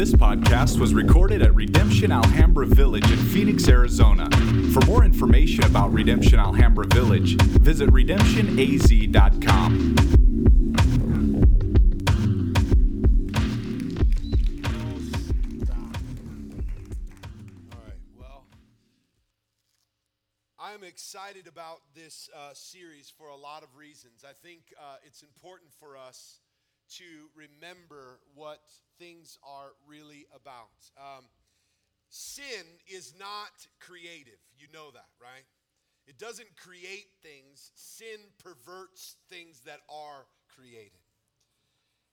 This podcast was recorded at Redemption Alhambra Village in Phoenix, Arizona. For more information about Redemption Alhambra Village, visit redemptionaz.com. All right. Well, I'm excited about this uh, series for a lot of reasons. I think uh, it's important for us to remember what things are really about. Um, sin is not creative. You know that, right? It doesn't create things, sin perverts things that are created.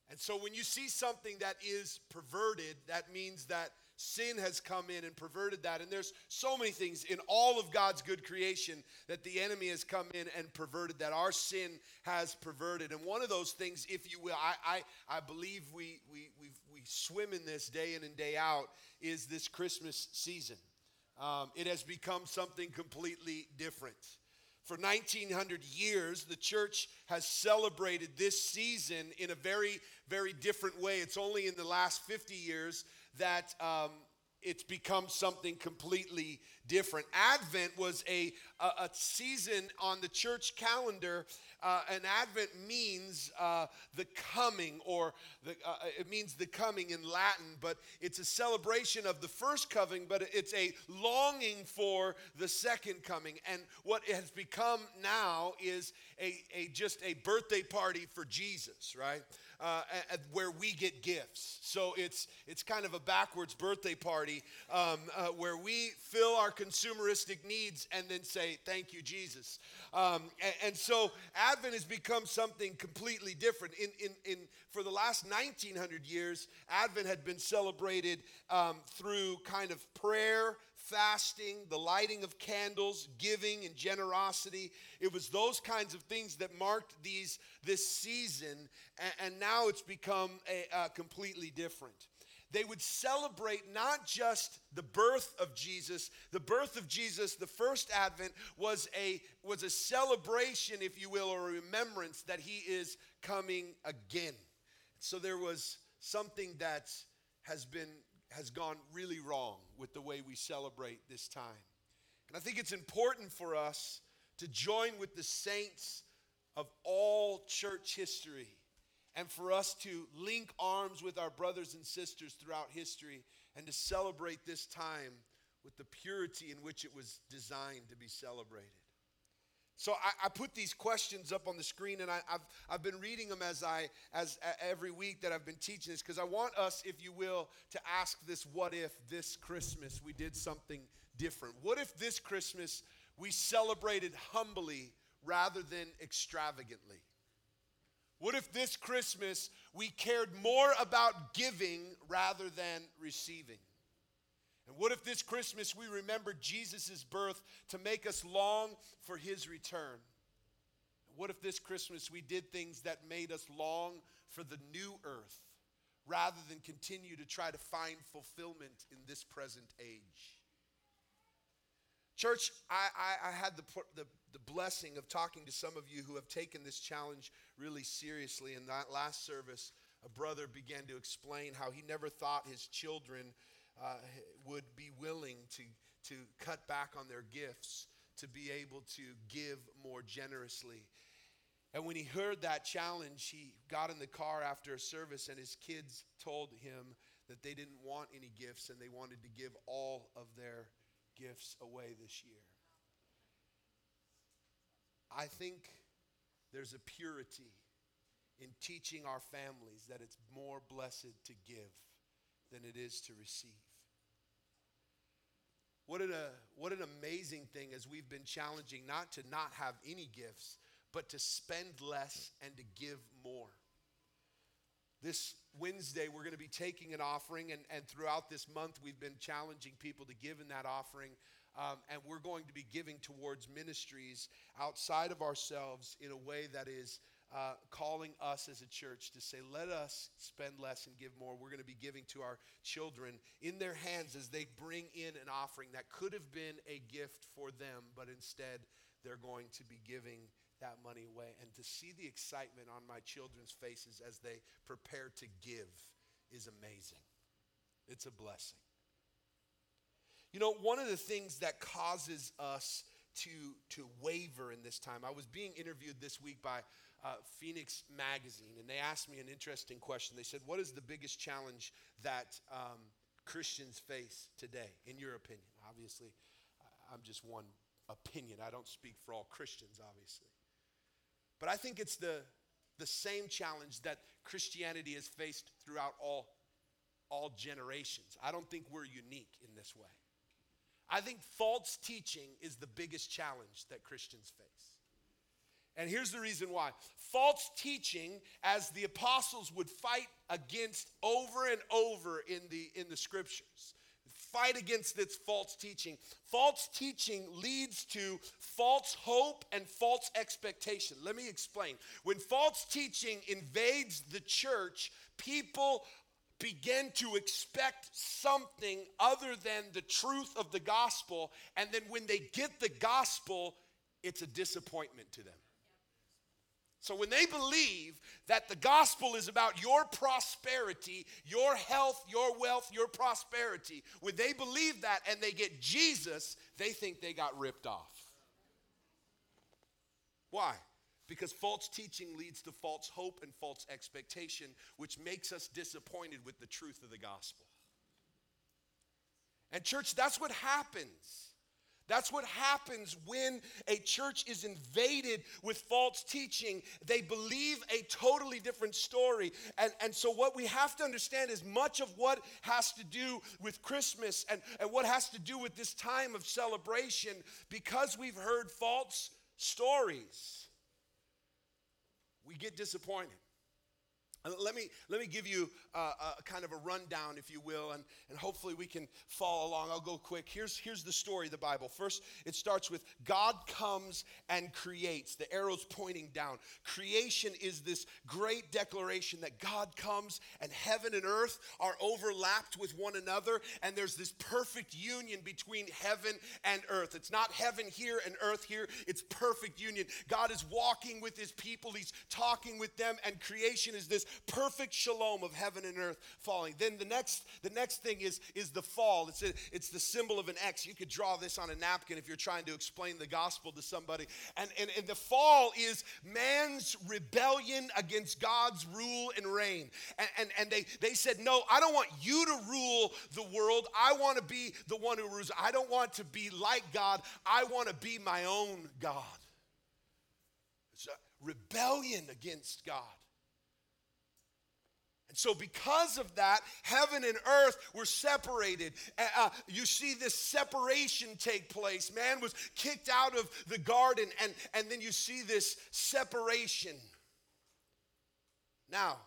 And so when you see something that is perverted, that means that sin has come in and perverted that. And there's so many things in all of God's good creation that the enemy has come in and perverted, that our sin has perverted. And one of those things, if you will, I, I, I believe we, we, we, we swim in this day in and day out, is this Christmas season. Um, it has become something completely different. For 1900 years, the church has celebrated this season in a very, very different way. It's only in the last 50 years that um, it's become something completely different. Advent was a, a, a season on the church calendar. Uh, and Advent means uh, the coming, or the, uh, it means the coming in Latin, but it's a celebration of the first coming, but it's a longing for the second coming. And what it has become now is a, a just a birthday party for Jesus, right? Uh, where we get gifts. So it's, it's kind of a backwards birthday party um, uh, where we fill our consumeristic needs and then say, Thank you, Jesus. Um, and, and, so Advent has become something completely different. In, in, in, for the last 1900 years, Advent had been celebrated um, through kind of prayer fasting, the lighting of candles, giving and generosity. It was those kinds of things that marked these this season, and, and now it's become a, a completely different they would celebrate not just the birth of Jesus. The birth of Jesus, the first advent, was a, was a celebration, if you will, or a remembrance that he is coming again. So there was something that has been has gone really wrong with the way we celebrate this time. And I think it's important for us to join with the saints of all church history and for us to link arms with our brothers and sisters throughout history and to celebrate this time with the purity in which it was designed to be celebrated. So I, I, put these questions up on the screen, and I, have I've been reading them as I as every week that I've been teaching this because I want us, if you will, to ask this: What if this Christmas we did something different? What if this Christmas we celebrated humbly rather than extravagantly? What if this Christmas we cared more about giving rather than receiving? And what if this Christmas we remember Jesus' birth to make us long for his return? What if this Christmas we did things that made us long for the new earth rather than continue to try to find fulfillment in this present age? Church, I, I, I had the, the, the blessing of talking to some of you who have taken this challenge really seriously. In that last service, a brother began to explain how he never thought his children uh, would be willing to, to cut back on their gifts to be able to give more generously. And when he heard that challenge, he got in the car after a service, and his kids told him that they didn't want any gifts and they wanted to give all of their gifts away this year. I think there's a purity in teaching our families that it's more blessed to give than it is to receive. What an, uh, what an amazing thing as we've been challenging not to not have any gifts, but to spend less and to give more. This Wednesday, we're going to be taking an offering, and, and throughout this month, we've been challenging people to give in that offering. Um, and we're going to be giving towards ministries outside of ourselves in a way that is uh, calling us as a church to say, let us spend less and give more. We're going to be giving to our children in their hands as they bring in an offering that could have been a gift for them, but instead they're going to be giving that money away. And to see the excitement on my children's faces as they prepare to give is amazing. It's a blessing. You know, one of the things that causes us to, to waver in this time, I was being interviewed this week by uh, Phoenix Magazine, and they asked me an interesting question. They said, What is the biggest challenge that um, Christians face today, in your opinion? Obviously, I'm just one opinion. I don't speak for all Christians, obviously. But I think it's the, the same challenge that Christianity has faced throughout all, all generations. I don't think we're unique in this way. I think false teaching is the biggest challenge that Christians face. And here's the reason why false teaching, as the apostles would fight against over and over in the, in the scriptures, fight against this false teaching. False teaching leads to false hope and false expectation. Let me explain. When false teaching invades the church, people begin to expect something other than the truth of the gospel. And then when they get the gospel, it's a disappointment to them. So when they believe that the gospel is about your prosperity, your health, your wealth, your prosperity, when they believe that and they get Jesus, they think they got ripped off. Why? Because false teaching leads to false hope and false expectation, which makes us disappointed with the truth of the gospel. And, church, that's what happens. That's what happens when a church is invaded with false teaching. They believe a totally different story. And, and so, what we have to understand is much of what has to do with Christmas and, and what has to do with this time of celebration, because we've heard false stories, we get disappointed. Let me, let me give you a, a, kind of a rundown, if you will, and, and hopefully we can follow along. I'll go quick. Here's, here's the story of the Bible. First, it starts with God comes and creates. The arrow's pointing down. Creation is this great declaration that God comes and heaven and earth are overlapped with one another, and there's this perfect union between heaven and earth. It's not heaven here and earth here, it's perfect union. God is walking with his people, he's talking with them, and creation is this perfect shalom of heaven and earth falling. Then the next, the next thing is, is the fall. It's, a, it's the symbol of an X. You could draw this on a napkin if you're trying to explain the gospel to somebody. And, and, and the fall is man's rebellion against God's rule and reign. And, and, and they, they said, No, I don't want you to rule the world. I want to be the one who rules. I don't want to be like God. I want to be my own God. It's a rebellion against God. So, because of that, heaven and earth were separated. Uh, you see this separation take place. Man was kicked out of the garden, and, and then you see this separation. Now,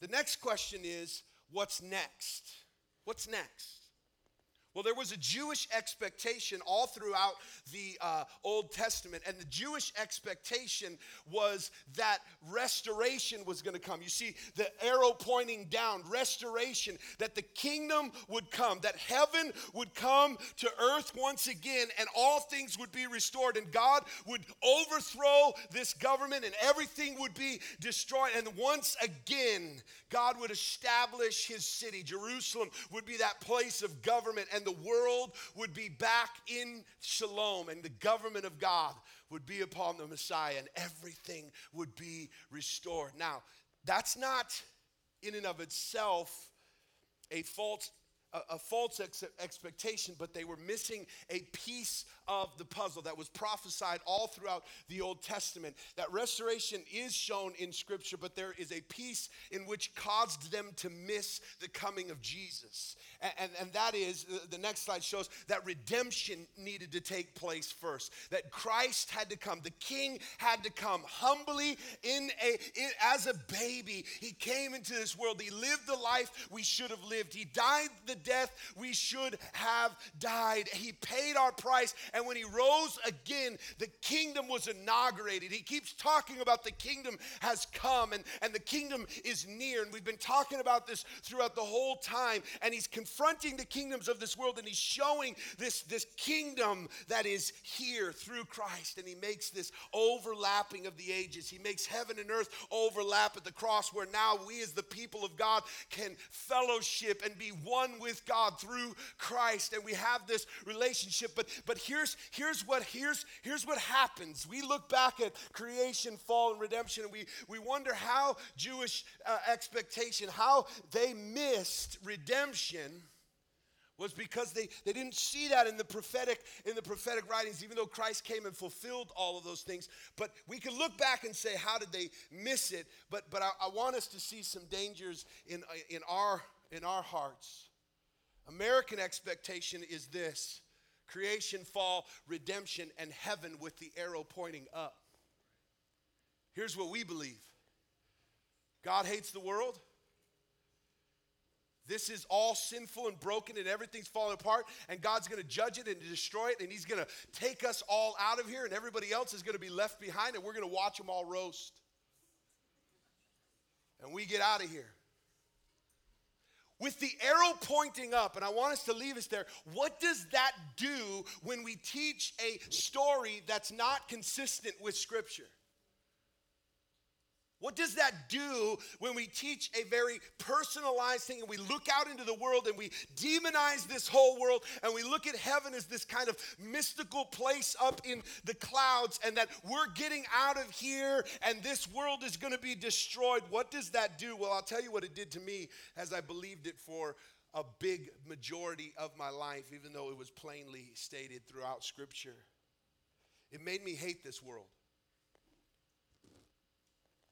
the next question is what's next? What's next? Well, there was a Jewish expectation all throughout the uh, Old Testament, and the Jewish expectation was that restoration was going to come. You see the arrow pointing down, restoration, that the kingdom would come, that heaven would come to earth once again, and all things would be restored, and God would overthrow this government, and everything would be destroyed. And once again, God would establish his city. Jerusalem would be that place of government. And and the world would be back in shalom, and the government of God would be upon the Messiah, and everything would be restored. Now, that's not in and of itself a false a, a false ex- expectation, but they were missing a piece of the puzzle that was prophesied all throughout the Old Testament. That restoration is shown in Scripture, but there is a piece in which caused them to miss the coming of Jesus. And, and, and that is, the next slide shows that redemption needed to take place first. That Christ had to come. The King had to come humbly in a, in, as a baby. He came into this world. He lived the life we should have lived. He died the death we should have died. He paid our price, and when he rose again, the kingdom was inaugurated. He keeps talking about the kingdom has come and, and the kingdom is near. And we've been talking about this throughout the whole time. And he's confronting the kingdoms of this world and he's showing this, this kingdom that is here through Christ. And he makes this overlapping of the ages. He makes heaven and earth overlap at the cross, where now we as the people of God can fellowship and be one with God through Christ. And we have this relationship. But but here's here's what here's here's what happens. We look back at creation, fall, and redemption, and we, we wonder how Jewish uh, expectation, how they missed redemption was because they, they didn't see that in the prophetic in the prophetic writings even though christ came and fulfilled all of those things but we can look back and say how did they miss it but but i, I want us to see some dangers in in our in our hearts american expectation is this creation fall redemption and heaven with the arrow pointing up here's what we believe god hates the world this is all sinful and broken and everything's falling apart, and God's gonna judge it and destroy it, and He's gonna take us all out of here, and everybody else is gonna be left behind, and we're gonna watch them all roast. And we get out of here. With the arrow pointing up, and I want us to leave us there, what does that do when we teach a story that's not consistent with Scripture? What does that do when we teach a very personalized thing and we look out into the world and we demonize this whole world and we look at heaven as this kind of mystical place up in the clouds and that we're getting out of here and this world is going to be destroyed? What does that do? Well, I'll tell you what it did to me as I believed it for a big majority of my life, even though it was plainly stated throughout Scripture. It made me hate this world.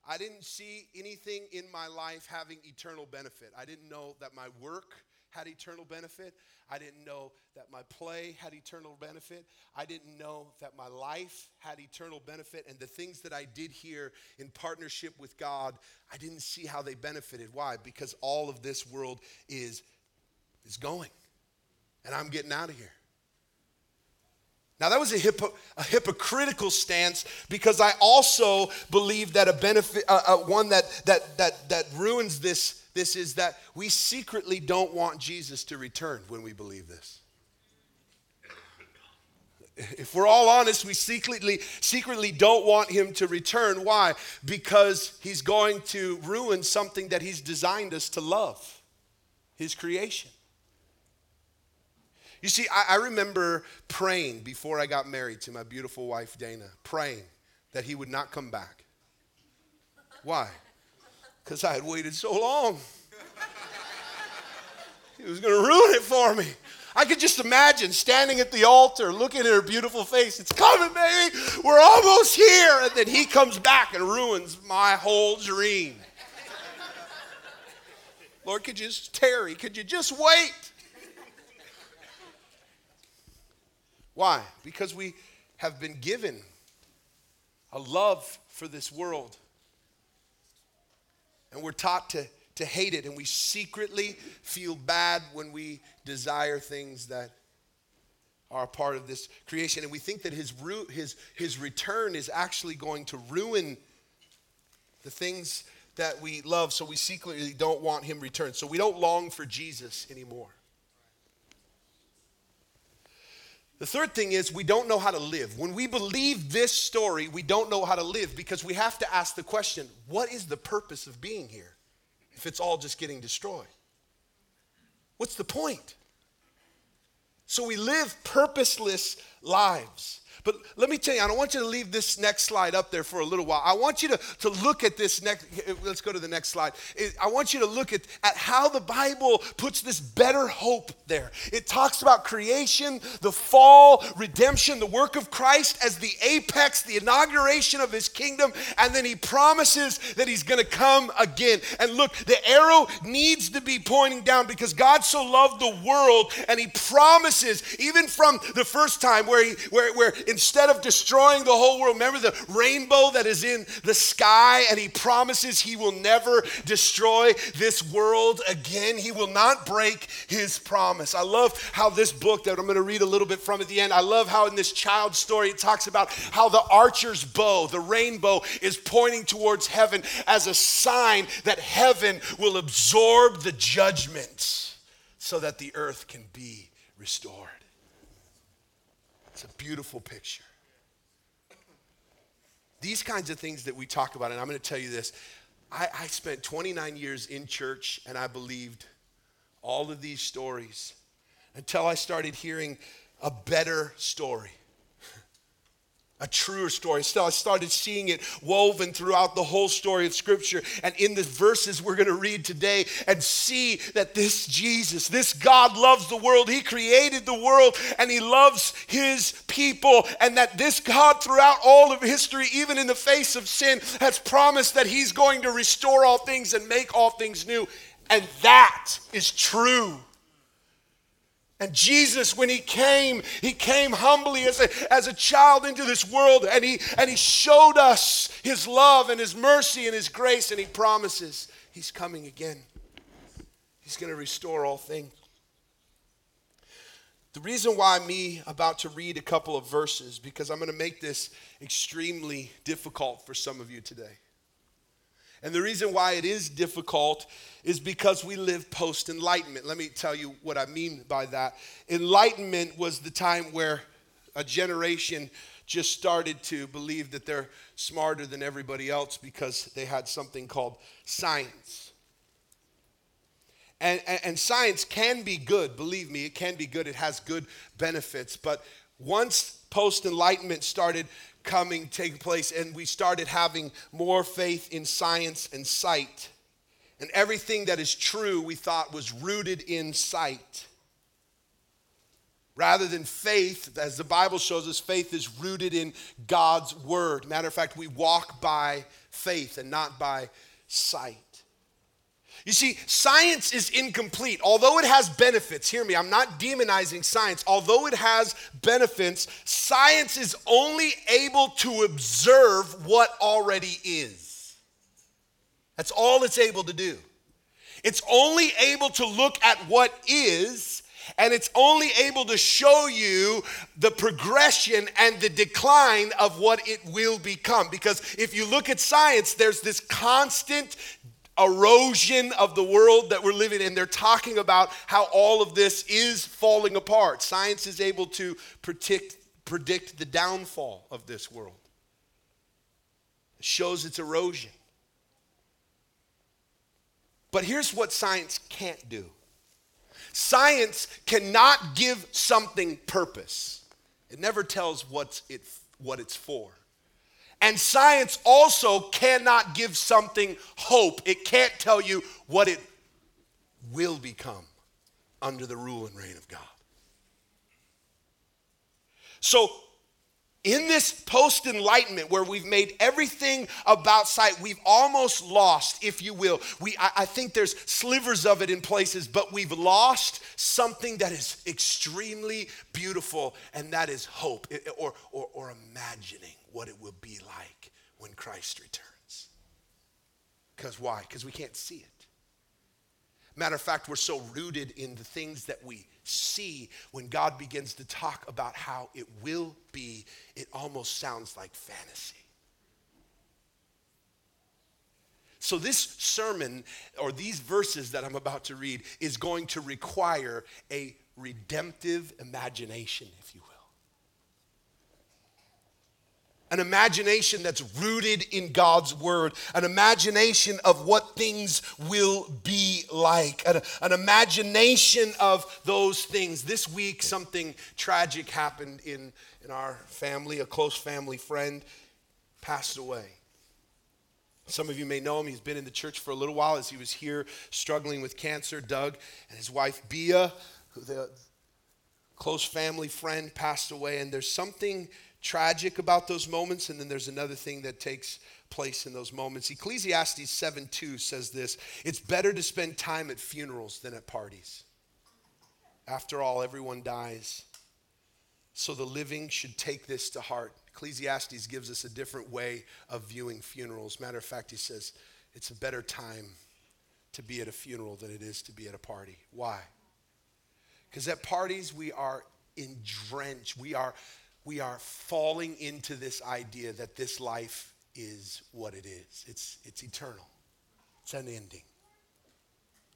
I didn't see anything in my life having eternal benefit. I didn't know that my work had eternal benefit. I didn't know that my play had eternal benefit. I didn't know that my life had eternal benefit. And the things that I did here in partnership with God, I didn't see how they benefited. Why? Because all of this world is, is going. And I'm getting out of here. Now, that was a, hypo, a, hypocritical stance because I also believe that a benefit, uh, uh, one that, that, that, that ruins this, this is that we secretly don't want Jesus to return when we believe this. If we're all honest, we secretly, secretly don't want him to return. Why? Because he's going to ruin something that he's designed us to love his creation. You see, I, I, remember praying before I got married to my beautiful wife, Dana, praying that he would not come back. Why? Because I had waited so long. He was going to ruin it for me. I could just imagine standing at the altar, looking at her beautiful face. It's coming, baby. We're almost here. And then he comes back and ruins my whole dream. Lord, could you just, tarry, could you just wait? Why? Because we have been given a love for this world. And we're taught to, to hate it, and we secretly feel bad when we desire things that are part of this creation. And we think that his, his, his return is actually going to ruin the things that we love, so we secretly don't want him returned. So we don't long for Jesus anymore. The third thing is we don't know how to live. When we believe this story, we don't know how to live because we have to ask the question what is the purpose of being here if it's all just getting destroyed? What's the point? So we live purposeless lives. But let me tell you, I don't want you to leave this next slide up there for a little while. I want you to, to look at this next, let's go to the next slide. I want you to look at, at how the Bible puts this better hope there. It talks about creation, the fall, redemption, the work of Christ as the apex, the inauguration of his kingdom, and then he promises that he's going to come again. And look, the arrow needs to be pointing down because God so loved the world and he promises, even from the first time where, he, where, where instead of destroying the whole world, remember the rainbow that is in the sky, and he promises he will never destroy this world again. He will not break his promise. I love how this book that I'm going to read a little bit from at the end, I love how in this child story it talks about how the archer's bow, the rainbow, is pointing towards heaven as a sign that heaven will absorb the judgment so that the earth can be restored. It's a beautiful picture. These kinds of things that we talk about, and I'm going to tell you this I, I spent 29 years in church and I believed all of these stories until I started hearing a better story a truer story. So I started seeing it woven throughout the whole story of Scripture. And in the verses we're going to read today, and see that this Jesus, this God loves the world. He created the world and He loves His people. And that this God, throughout all of history, even in the face of sin, has promised that He's going to restore all things and make all things new. And that is true. And Jesus, when he came, he came humbly as a, as a child into this world and he, and he showed us his love and his mercy and his grace, and he promises he's coming again. He's going to restore all things. The reason why me about to read a couple of verses, because I'm going to make this extremely difficult for some of you today. And the reason why it is difficult is because we live post enlightenment. Let me tell you what I mean by that. Enlightenment was the time where a generation just started to believe that they're smarter than everybody else because they had something called science. And, and, and, science can be good, believe me, it can be good, it has good benefits. But once post enlightenment started coming, take place, and we started having more faith in science and sight. And everything that is true we thought was rooted in sight. Rather than faith, as the Bible shows us, faith is rooted in God's word. Matter of fact, we walk by faith and not by sight. You see, science is incomplete. Although it has benefits, hear me, I'm not demonizing science. Although it has benefits, science is only able to observe what already is. That's all it's able to do. It's only able to look at what is, and it's only able to show you the progression and the decline of what it will become. Because if you look at science, there's this constant erosion of the world that we're living in. They're talking about how all of this is falling apart. Science is able to predict, predict the downfall of this world, it shows its erosion. But here's what science can't do science cannot give something purpose, it never tells what's it, what it's for. And science also cannot give something hope. It can't tell you what it will become under the rule and reign of God. So, in this post enlightenment where we've made everything about sight, we've almost lost, if you will. We, I, I, think there's slivers of it in places, but we've lost something that is extremely beautiful, and that is hope or, or, or imagining what it will be like when Christ returns. Because why? Because we can't see it. Matter of fact, we're so rooted in the things that we see when God begins to talk about how it will be, it almost sounds like fantasy. So, this sermon or these verses that I'm about to read is going to require a redemptive imagination, if you will an imagination that's rooted in God's word, an imagination of what things will be like, an, an, imagination of those things. This week, something tragic happened in, in our family. A close family friend passed away. Some of you may know him. He's been in the church for a little while as he was here struggling with cancer. Doug and his wife, Bia, the close family friend, passed away. And there's something tragic about those moments, and then there's another thing that takes place in those moments. Ecclesiastes 7 2 says this It's better to spend time at funerals than at parties. After all, everyone dies. So the living should take this to heart. Ecclesiastes gives us a different way of viewing funerals. Matter of fact, he says it's a better time to be at a funeral than it is to be at a party. Why? Because at parties we are drenched. We are, we are falling into this idea that this life is what it is. It's, it's eternal. It's unending.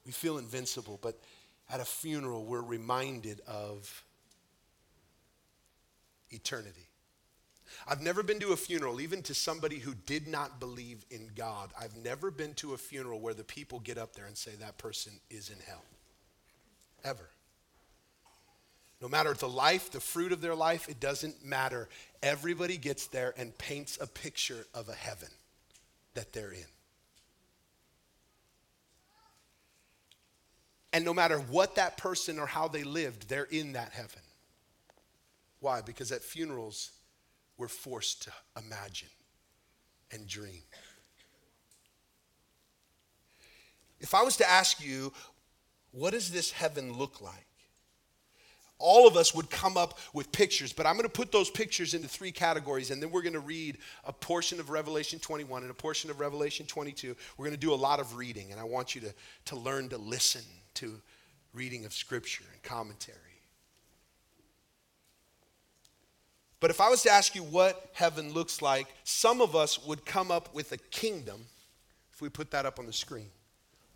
We feel invincible, but at a funeral we're reminded of eternity. I've never been to a funeral, even to somebody who did not believe in God. I've never been to a funeral where the people get up there and say that person is in hell. Ever. No matter the life, the fruit of their life, it doesn't matter. Everybody gets there and paints a picture of a heaven that they're in. And no matter what that person or how they lived, they're in that heaven. Why? Because at funerals, we're forced to imagine and dream. If I was to ask you, what does this heaven look like? All of us would come up with pictures, but I'm going to put those pictures into three categories, and then we're going to read a portion of Revelation 21 and a portion of Revelation 22. We're going to do a lot of reading, and I want you to, to learn to listen to reading of Scripture and commentary. But if I was to ask you what heaven looks like, some of us would come up with a kingdom, if we put that up on the screen,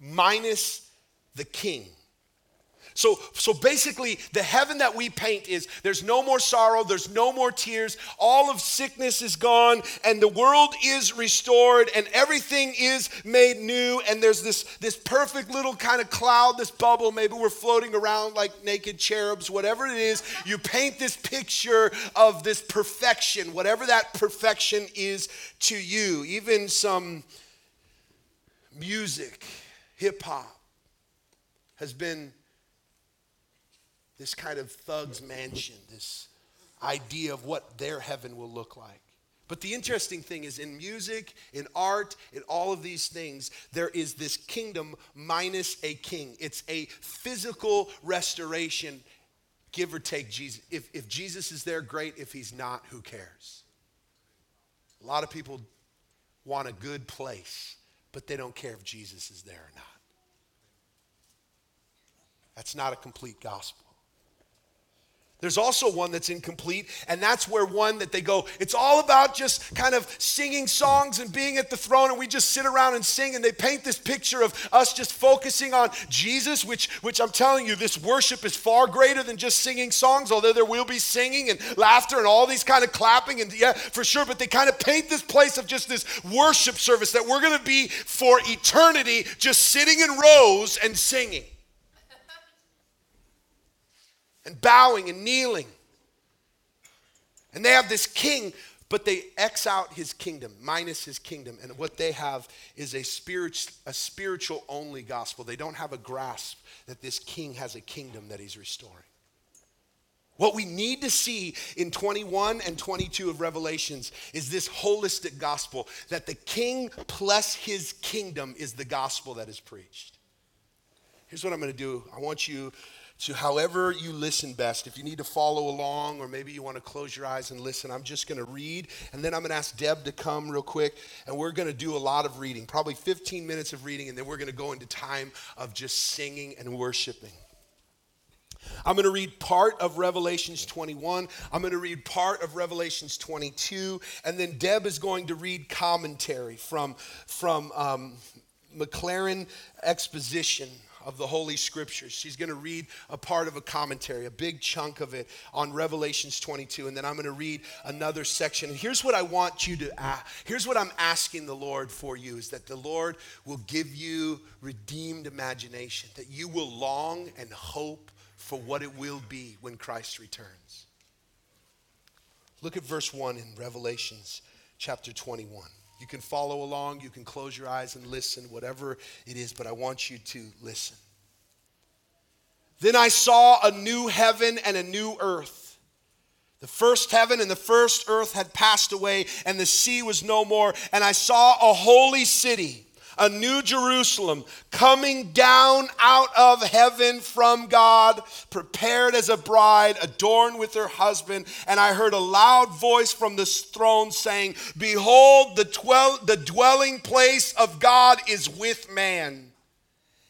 minus the king. So, so basically, the heaven that we paint is there's no more sorrow, there's no more tears, all of sickness is gone, and the world is restored, and everything is made new, and there's this, this perfect little kind of cloud, this bubble. Maybe we're floating around like naked cherubs, whatever it is. You paint this picture of this perfection, whatever that perfection is to you. Even some music, hip hop, has been this kind of thug's mansion, this idea of what their heaven will look like. But the interesting thing is in music, in art, in all of these things, there is this kingdom minus a king. It's a physical restoration, give or take Jesus. If, if Jesus is there, great. If he's not, who cares? A lot of people want a good place, but they don't care if Jesus is there or not. That's not a complete gospel. There's also one that's incomplete, and that's where one that they go, it's all about just kind of singing songs and being at the throne, and we just sit around and sing, and they paint this picture of us just focusing on Jesus, which, which I'm telling you, this worship is far greater than just singing songs, although there will be singing and laughter and all these kind of clapping, and yeah, for sure, but they kind of paint this place of just this worship service that we're gonna be for eternity, just sitting in rows and singing and bowing and kneeling. And they have this king, but they X out his kingdom, minus his kingdom. And what they have is a, spirit, a spiritual only gospel. They don't have a grasp that this king has a kingdom that he's restoring. What we need to see in 21 and 22 of Revelations is this holistic gospel that the king plus his kingdom is the gospel that is preached. Here's what I'm going to do I want you to however you listen best. If you need to follow along or maybe you want to close your eyes and listen, I'm just going to read and then I'm going to ask Deb to come real quick and we're going to do a lot of reading, probably 15 minutes of reading, and then we're going to go into time of just singing and worshiping. I'm going to read part of Revelations 21. I'm going to read part of Revelations 22. And then Deb is going to read commentary from, from um, Maclaren Exposition of the Holy Scriptures. She's going to read a part of a commentary, a big chunk of it on Revelations 22, and then I'm going to read another section. And here's what I want you to, uh, here's what I'm asking the Lord for you is that the Lord will give you redeemed imagination, that you will long and hope for what it will be when Christ returns. Look at verse 1 in Revelations chapter 21. You can follow along, you can close your eyes and listen, whatever it is, but I want you to listen. Then I saw a new heaven and a new earth. The first heaven and the first earth had passed away, and the sea was no more. And I saw a holy city a new Jerusalem coming down out of heaven from God, prepared as a bride, adorned with her husband. And I heard a loud voice from the throne saying, Behold, the, dwell- the dwelling place of God is with man,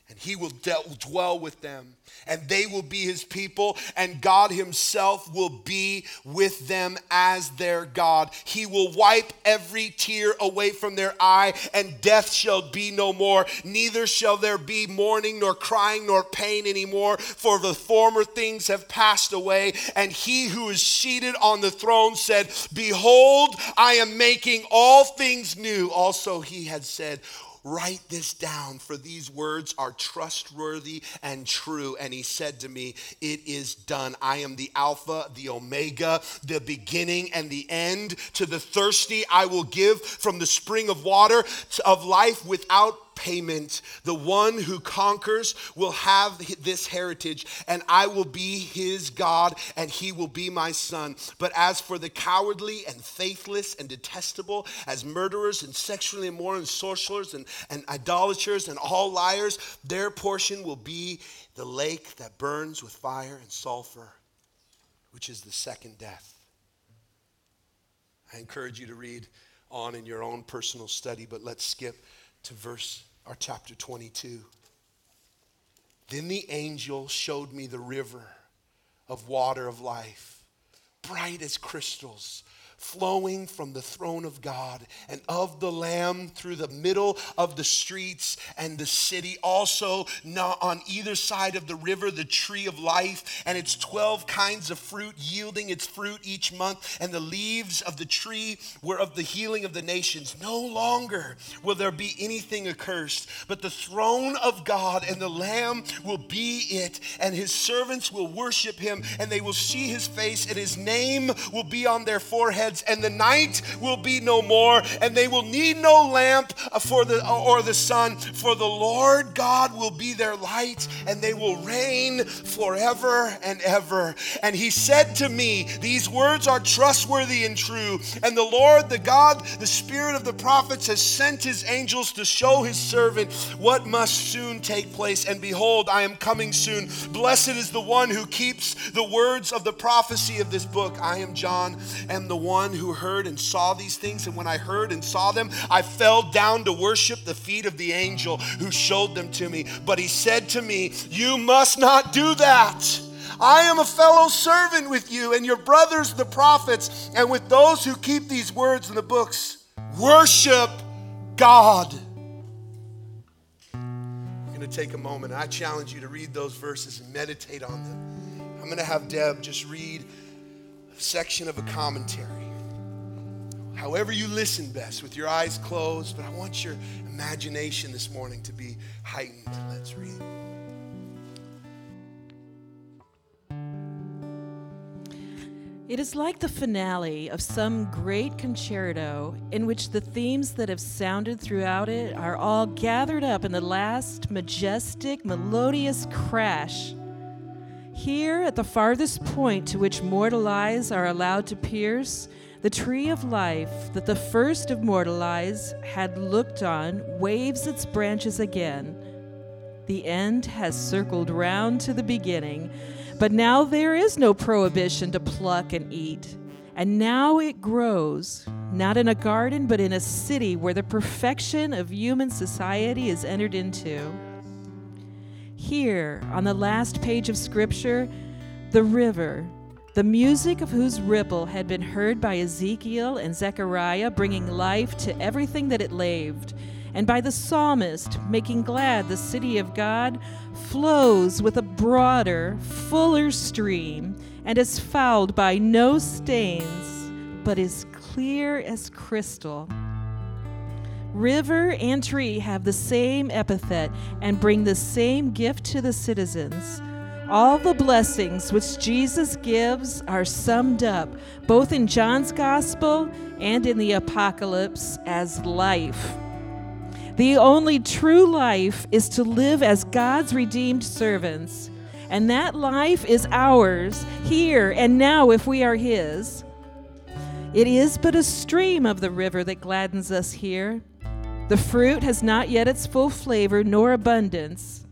and he will de- dwell with them and they will be his people, and God himself will be with them as their God. He will wipe every tear away from their eye, and death shall be no more. Neither shall there be mourning, nor crying, nor pain anymore, for the former things have passed away. And he who is seated on the throne said, Behold, I am making all things new. Also, he had said, Write this down, for these words are trustworthy and true. And he said to me, It is done. I am the Alpha, the Omega, the beginning and the end. To the thirsty, I will give from the spring of water of life without payment. The one who conquers will have this heritage, and I will be his God, and he will be my son. But as for the cowardly and faithless and detestable, as murderers and sexually immoral and sorcerers and, and idolaters and all liars, their portion will be the lake that burns with fire and sulfur, which is the second death. I encourage you to read on in your own personal study, but let's skip to verse or chapter 22. Then the angel showed me the river of water of life, bright as crystals flowing from the throne of God and of the Lamb through the middle of the streets and the city. Also, on either side of the river, the tree of life and its 12 kinds of fruit, yielding its fruit each month. And the leaves of the tree were of the healing of the nations. No longer will there be anything accursed, but the throne of God and the Lamb will be it, and his servants will worship him, and they will see his face, and his name will be on their forehead heads, and the night will be no more, and they will need no lamp uh, for the uh, or the sun, for the Lord God will be their light, and they will reign forever and ever. And he said to me, These words are trustworthy and true. And the Lord, the God, the Spirit of the prophets, has sent his angels to show his servant what must soon take place. And behold, I am coming soon. Blessed is the one who keeps the words of the prophecy of this book. I am John, and the one one who heard and saw these things. And when I heard and saw them, I fell down to worship the feet of the angel who showed them to me. But he said to me, You must not do that. I am a fellow servant with you and your brothers, the prophets, and with those who keep these words in the books. Worship God. I'm going to take a moment. I challenge you to read those verses and meditate on them. I'm going to have Deb just read a section of a commentary however you listen best, with your eyes closed, but I want your imagination this morning to be heightened. Let's read. It is like the finale of some great concerto in which the themes that have sounded throughout it are all gathered up in the last majestic, melodious crash. Here, at the farthest point to which mortal eyes are allowed to pierce, the tree of life that the first of mortal eyes had looked on waves its branches again. The end has circled round to the beginning, but now there is no prohibition to pluck and eat. And now it grows, not in a garden, but in a city where the perfection of human society is entered into. Here, on the last page of Scripture, the river, the music of whose ripple had been heard by Ezekiel and Zechariah, bringing life to everything that it laved, and by the psalmist, making glad the city of God, flows with a broader, fuller stream, and is fouled by no stains, but is clear as crystal. River and tree have the same epithet and bring the same gift to the citizens. All the blessings which Jesus gives are summed up both in John's Gospel and in the Apocalypse as life. The only true life is to live as God's redeemed servants, and that life is ours here and now if we are His. It is but a stream of the river that gladdens us here. The fruit has not yet its full flavor nor abundance.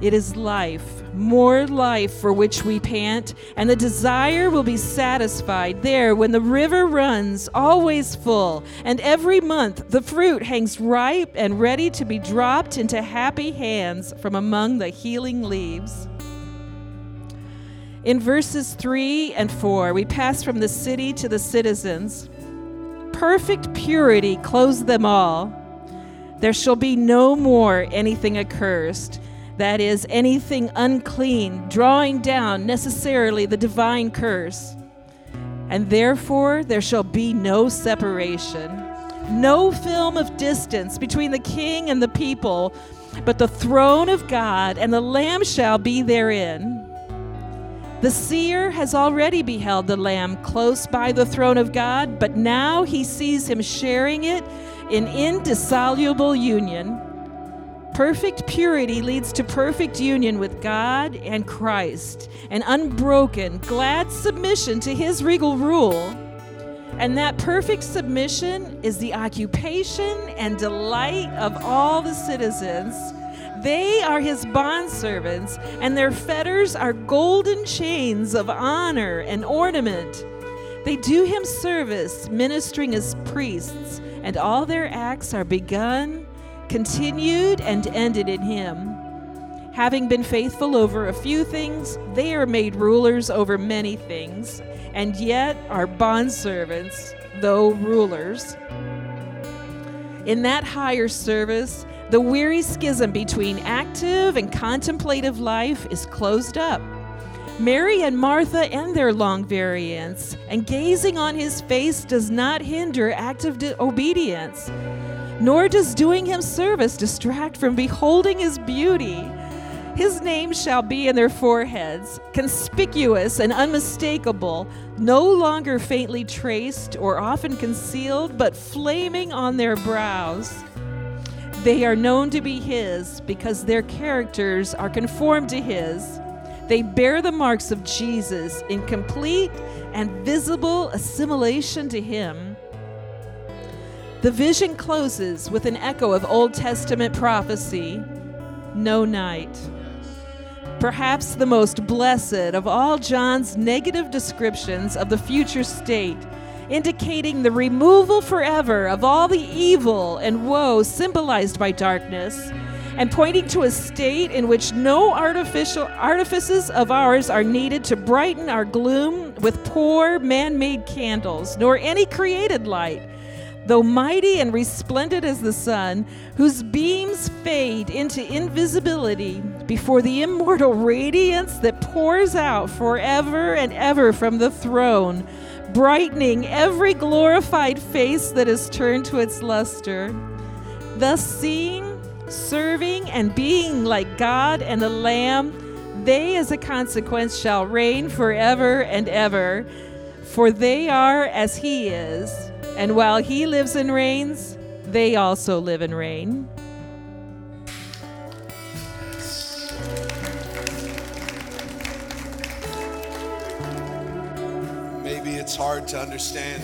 It is life, more life for which we pant, and the desire will be satisfied there when the river runs, always full, and every month the fruit hangs ripe and ready to be dropped into happy hands from among the healing leaves. In verses 3 and 4, we pass from the city to the citizens. Perfect purity clothes them all. There shall be no more anything accursed, that is, anything unclean, drawing down necessarily the divine curse. And therefore there shall be no separation, no film of distance between the king and the people, but the throne of God and the Lamb shall be therein. The seer has already beheld the Lamb close by the throne of God, but now he sees him sharing it in indissoluble union. Perfect purity leads to perfect union with God and Christ, an unbroken, glad submission to his regal rule. And that perfect submission is the occupation and delight of all the citizens. They are his bondservants, and their fetters are golden chains of honor and ornament. They do him service, ministering as priests and all their acts are begun, continued, and ended in him. Having been faithful over a few things, they are made rulers over many things, and yet are bondservants, though rulers. In that higher service, the weary schism between active and contemplative life is closed up. Mary and Martha end their long variance, and gazing on his face does not hinder active obedience, nor does doing him service distract from beholding his beauty. His name shall be in their foreheads, conspicuous and unmistakable, no longer faintly traced or often concealed, but flaming on their brows. They are known to be His because their characters are conformed to His. They bear the marks of Jesus in complete and visible assimilation to Him. The vision closes with an echo of Old Testament prophecy no night. Perhaps the most blessed of all John's negative descriptions of the future state, indicating the removal forever of all the evil and woe symbolized by darkness and pointing to a state in which no artificial artifices of ours are needed to brighten our gloom with poor man-made candles, nor any created light, though mighty and resplendent as the sun, whose beams fade into invisibility before the immortal radiance that pours out forever and ever from the throne, brightening every glorified face that is turned to its luster. Thus, seeing serving and being like God and the Lamb, they as a consequence shall reign forever and ever, for they are as He is. And while He lives and reigns, they also live and reign. Maybe it's hard to understand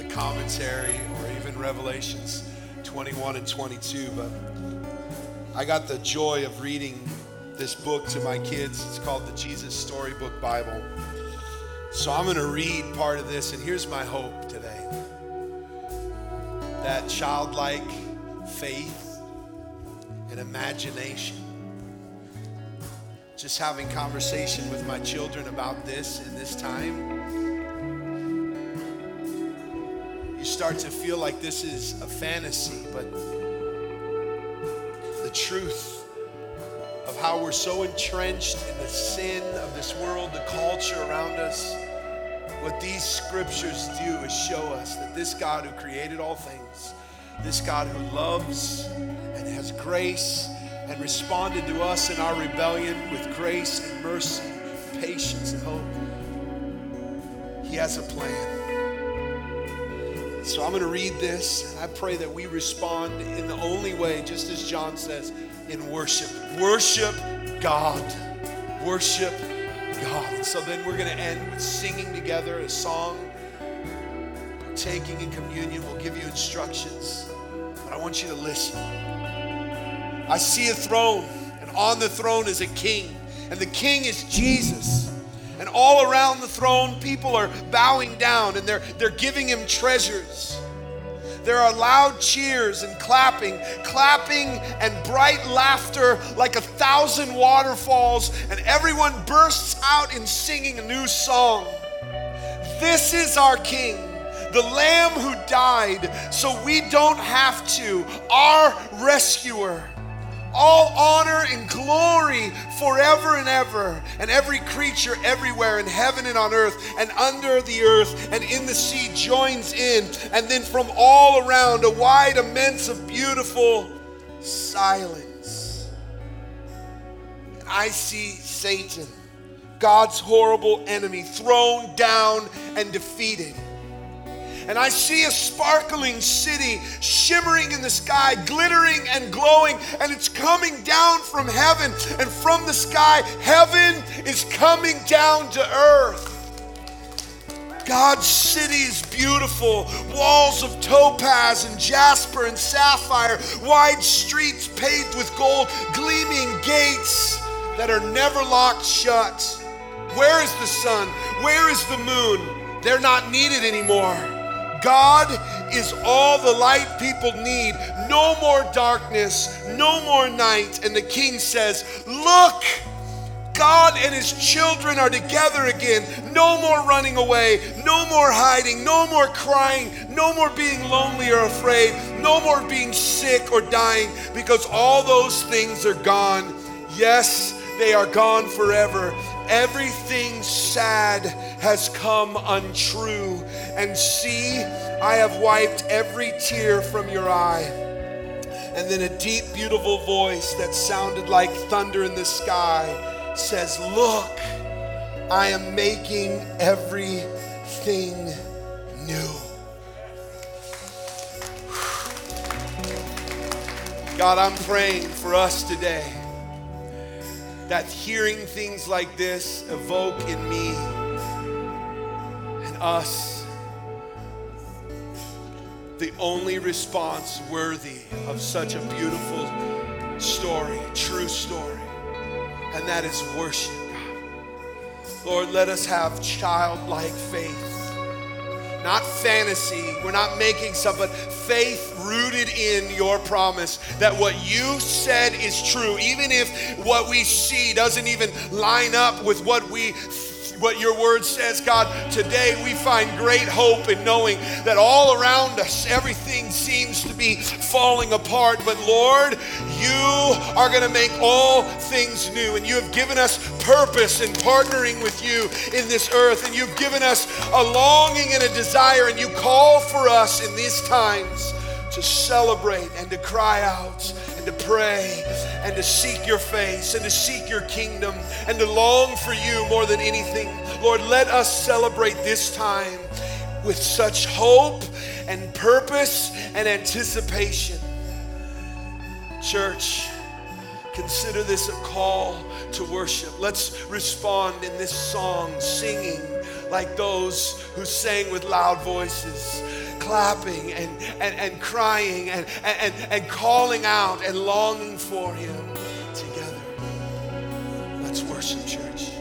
the commentary or even Revelations 21 and 22, but I got the joy of reading this book to my kids. It's called the Jesus Storybook Bible. So I'm going to read part of this, and here's my hope today that childlike faith and imagination. Just having conversation with my children about this in this time. You start to feel like this is a fantasy, but the truth of how we're so entrenched in the sin of this world, the culture around us. What these scriptures do is show us that this God who created all things, this God who loves and has grace and responded to us in our rebellion with grace and mercy, patience and hope, He has a plan. So I'm going to read this. I pray that we respond in the only way, just as John says, in worship. Worship God. Worship God. So then we're going to end with singing together a song, taking in communion. We'll give you instructions. But I want you to listen. I see a throne, and on the throne is a king, and the king is Jesus. And all around the throne, people are bowing down and they're, they're giving him treasures. There are loud cheers and clapping, clapping and bright laughter like a thousand waterfalls, and everyone bursts out in singing a new song. This is our King, the Lamb who died so we don't have to, our rescuer all honor and glory forever and ever. And every creature everywhere in heaven and on earth and under the earth and in the sea joins in. And then from all around, a wide immense of beautiful silence. And I see Satan, God's horrible enemy, thrown down and defeated and I see a sparkling city shimmering in the sky, glittering and glowing, and it's coming down from heaven. And from the sky, heaven is coming down to earth. God's city is beautiful. Walls of topaz and jasper and sapphire, wide streets paved with gold, gleaming gates that are never locked shut. Where is the sun? Where is the moon? They're not needed anymore. God is all the light people need. No more darkness, no more night. And the king says, Look, God and his children are together again. No more running away, no more hiding, no more crying, no more being lonely or afraid, no more being sick or dying, because all those things are gone. Yes, they are gone forever. Everything sad has come untrue. And see, I have wiped every tear from your eye. And then a deep, beautiful voice that sounded like thunder in the sky says, Look, I am making everything new. God, I'm praying for us today that hearing things like this evoke in me and us the only response worthy of such a beautiful story, true story, and that is worship. Lord, let us have childlike faith not fantasy. We're not making stuff, but faith rooted in your promise that what you said is true, even if what we see doesn't even line up with what we what your word says, God. Today we find great hope in knowing that all around us everything seems to be falling apart. But Lord, you are going to make all things new. And you have given us purpose in partnering with you in this earth. And you've given us a longing and a desire. And you call for us in these times to celebrate and to cry out to pray and to seek your face and to seek your kingdom and to long for you more than anything. Lord, let us celebrate this time with such hope and purpose and anticipation. Church, consider this a call to worship. Let's respond in this song, singing like those who sang with loud voices clapping and, and, and crying and, and, and calling out and longing for Him together. Let's worship, church.